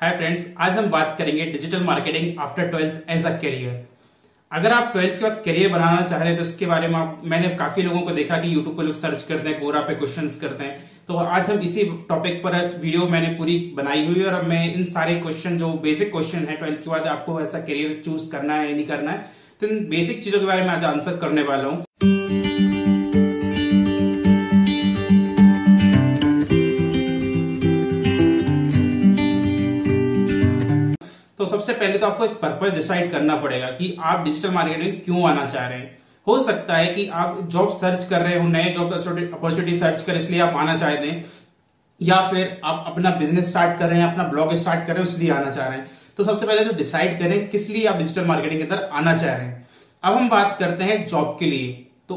Hi friends आज हम बात करेंगे digital marketing after twelfth as a career अगर आप ट्वेल्थ के बाद करियर बनाना चाह रहे हैं तो इसके बारे में आप, मैंने काफ़ी लोगों को देखा कि यूट्यूब पर लोग सर्च करते हैं कोरा पे क्वेश्चन करते हैं। तो आज हम इसी टॉपिक पर वीडियो मैंने पूरी बनाई हुई और मैं इन सारे क्वेश्चन जो बेसिक क्वेश्चन है ट्वेल्थ के बाद आपको ऐसा करियर चूज़ करना है या नहीं करना है तो इन बेसिक चीज़ों के बारे में आज आंसर करने वाला हूँ। सबसे पहले तो आपको एक पर्पज डिसाइड करना पड़ेगा कि आप डिजिटल मार्केटिंग क्यों आना चाह रहे हैं। हो सकता है कि आप जॉब सर्च कर रहे हो, नए जॉब अपॉर्चुनिटी सर्च कर, इसलिए आप आना चाहते हैं, या फिर आप अपना बिज़नेस स्टार्ट कर रहे हैं, अपना ब्लॉग स्टार्ट कर रहे हैं, इसलिए आना चाह रहे हैं। तो सबसे पहले तो डिसाइड करें किस लिए आप डिजिटल मार्केटिंग के अंदर आना चाह रहे हैं। अब हम बात करते हैं जॉब के लिए। तो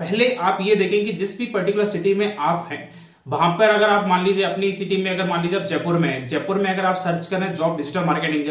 पहले आप ये देखें कि जिस भी पर्टिकुलर सिटी में आप हैं वहाँ पर अगर आप मान लीजिए, अपनी सिटी में अगर मान लीजिए आप जयपुर में जयपुर में अगर आप सर्च करें हैं जॉब डिजिटल मार्केटिंग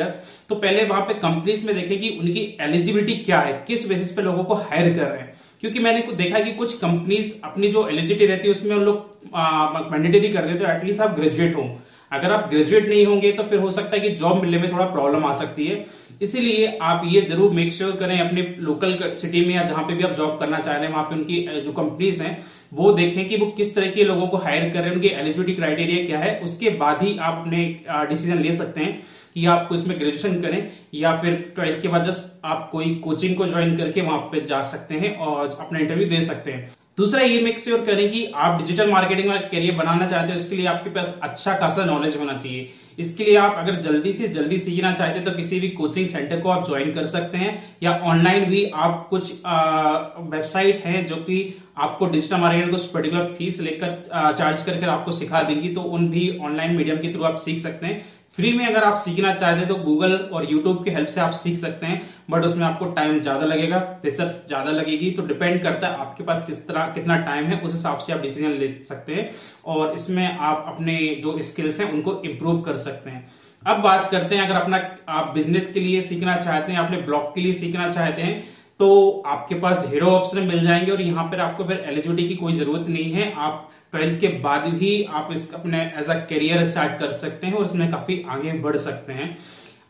तो पहले वहाँ पे कंपनीज़ में देखें कि उनकी एलिजिबिलिटी क्या है, किस बेसिस पे लोगों को हायर कर रहे हैं। क्योंकि मैंने देखा कि कुछ कंपनीज़ अपनी जो एलिजिबिलिटी रहती है, उसमें उन लोग मैंडेटरी कर देते एटलीस्ट आप ग्रेजुएट हो। अगर आप ग्रेजुएट नहीं होंगे तो फिर हो सकता है कि जॉब मिलने में थोड़ा प्रॉब्लम आ सकती है। इसीलिए आप ये ज़रूर मेक श्योर sure करें अपने लोकल सिटी में या जहाँ पे भी आप जॉब करना चाह रहे हैं, वहाँ पे उनकी जो कंपनीज़ हैं, वो देखें कि वो किस तरह के लोगों को हायर कर रहे हैं, उनकी एलिजिबिलिटी क्राइटेरिया क्या है। उसके बाद ही आप अपने डिसीज़न ले सकते हैं कि आपको इसमें ग्रेजुएशन करें या फिर ट्वेल्थ के बाद जस्ट आप कोई कोचिंग को ज्वाइन करके वहाँ पे जा सकते हैं और अपना इंटरव्यू दे सकते हैं। दूसरा ये मेक श्योर करें कि आप डिजिटल मार्केटिंग में करियर बनाना चाहते हो, इसके लिए आपके पास अच्छा खासा नॉलेज होना चाहिए। इसके लिए आप अगर जल्दी से जल्दी सीखना चाहते हैं तो किसी भी कोचिंग सेंटर को आप ज्वाइन कर सकते हैं, या ऑनलाइन भी आप कुछ वेबसाइट है जो कि आपको डिजिटल मार्केटिंग कुछ पर्टिकुलर फ़ीस लेकर चार्ज करके आपको सिखा देंगी तो उन भी ऑनलाइन मीडियम के थ्रू आप सीख सकते हैं। फ्री में अगर आप सीखना चाहते हैं तो गूगल और यूट्यूब के हेल्प से आप सीख सकते हैं बट उसमें आपको टाइम ज़्यादा लगेगा रिसर्च ज़्यादा लगेगी तो डिपेंड करता है आपके पास किस तरह, कितना टाइम है, उस हिसाब से आप डिसीज़न ले सकते हैं, और इसमें आप अपने जो स्किल्स हैं, उनको इम्प्रूव कर सकते हैं। अब बात करते हैं, अगर अपना, आप बिज़नेस के लिए सीखना चाहते हैं, अपने ब्लॉग के लिए सीखना चाहते हैं तो आपके पास ढेरों ऑप्शन मिल जाएँगे और यहाँ पर आपको फिर एलिजिबिलिटी की कोई ज़रूरत नहीं है। आप ट्वेल्थ के बाद भी आप इस अपने एज अ करियर स्टार्ट कर सकते हैं और इसमें काफ़ी आगे बढ़ सकते हैं।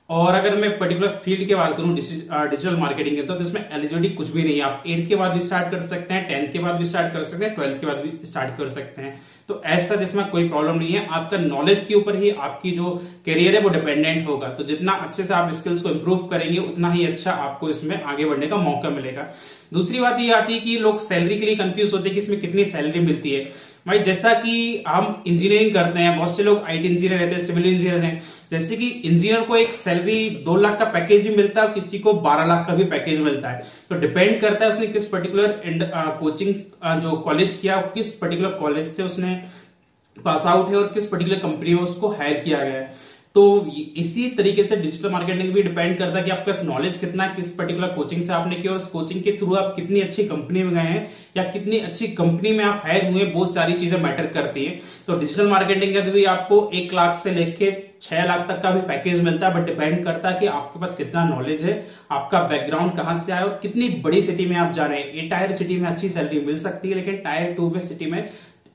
और अगर मैं पर्टिकुलर फ़ील्ड की बात करूँ डिजिटल मार्केटिंग के तो इसमें एलिजिबिलिटी कुछ भी नहीं है। आप एट्थ के बाद भी स्टार्ट कर सकते हैं टेंथ के बाद भी स्टार्ट कर सकते हैं ट्वेल्थ के बाद भी स्टार्ट कर सकते हैं। तो ऐसा जिसमें कोई प्रॉब्लम नहीं है। आपका नॉलेज के ऊपर ही आपकी जो करियर है, वो डिपेंडेंट होगा। तो जितना अच्छे से आप स्किल्स को इम्प्रूव करेंगे, उतना ही अच्छा आपको इसमें आगे बढ़ने का मौका मिलेगा। दूसरी बात ये आती है कि लोग सैलरी के लिए कंफ्यूज होते हैं कि इसमें कितनी सैलरी मिलती है। भाई, जैसा कि हम इंजीनियरिंग करते हैं, बहुत से लोग आईटी इंजीनियर रहते हैं सिविल इंजीनियर हैं। जैसे कि इंजीनियर को एक सैलरी दो लाख का पैकेज भी मिलता है किसी को बारह लाख का भी पैकेज मिलता है। तो डिपेंड करता है उसने किस पर्टिकुलर कोचिंग जो कॉलेज किया, किस पर्टिकुलर कॉलेज से उसने पास आउट है और किस पर्टिकुलर कंपनी में उसको हायर किया गया है। तो इसी तरीके से डिजिटल मार्केटिंग भी डिपेंड करता है कि आपके नॉलेज कितना है, किस पर्टिकुलर कोचिंग से आपने किया और उस कोचिंग के थ्रू आप कितनी अच्छी कंपनी में गए हैं, या कितनी अच्छी कंपनी में आप हायर हुए बहुत सारी चीज़ें मैटर करती है। तो डिजिटल मार्केटिंग के भी आपको एक लाख से लेके छह लाख तक का भी पैकेज मिलता है बट डिपेंड करता है कि आपके पास कितना नॉलेज है, आपका बैकग्राउंड कहाँ से आया और कितनी बड़ी सिटी में आप जा रहे हैं। ए टायर सिटी में अच्छी सैलरी मिल सकती है, लेकिन टायर टू में सिटी में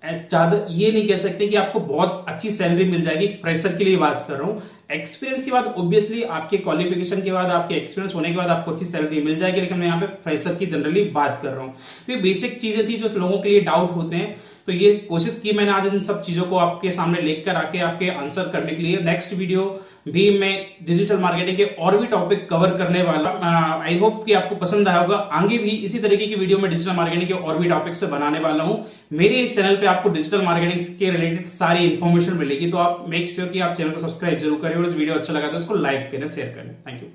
ज़्यादा ये नहीं कह सकते कि आपको बहुत अच्छी सैलरी मिल जाएगी। फ्रेशर के लिए बात कर रहा हूँ। एक्सपीरियंस के बाद ऑब्वियसली आपके क्वालिफिकेशन के बाद, आपके एक्सपीरियंस होने के बाद आपको अच्छी सैलरी मिल जाएगी, लेकिन मैं यहाँ पे फ्रेशर की जनरली बात कर रहा हूँ। तो ये बेसिक चीज़ें थी जो लोगों के लिए डाउट होते हैं। तो ये कोशिश की मैंने आज इन सब चीज़ों को आपके सामने लेकर आके आपके आंसर करने के लिए। नेक्स्ट वीडियो भी मैं डिजिटल मार्केटिंग के और भी टॉपिक कवर करने वाला आई होप कि आपको पसंद आया होगा। आगे भी इसी तरीके की वीडियो में डिजिटल मार्केटिंग के और भी टॉपिक से बनाने वाला हूँ। मेरे इस चैनल पे आपको डिजिटल मार्केटिंग के रिलेटेड सारी इन्फॉर्मेशन मिलेगी। तो आप मेक श्योर कि आप चैनल को सब्सक्राइब ज़रूर करें वीडियो अच्छा लगा तो उसको लाइक करें शेयर करें। Thank you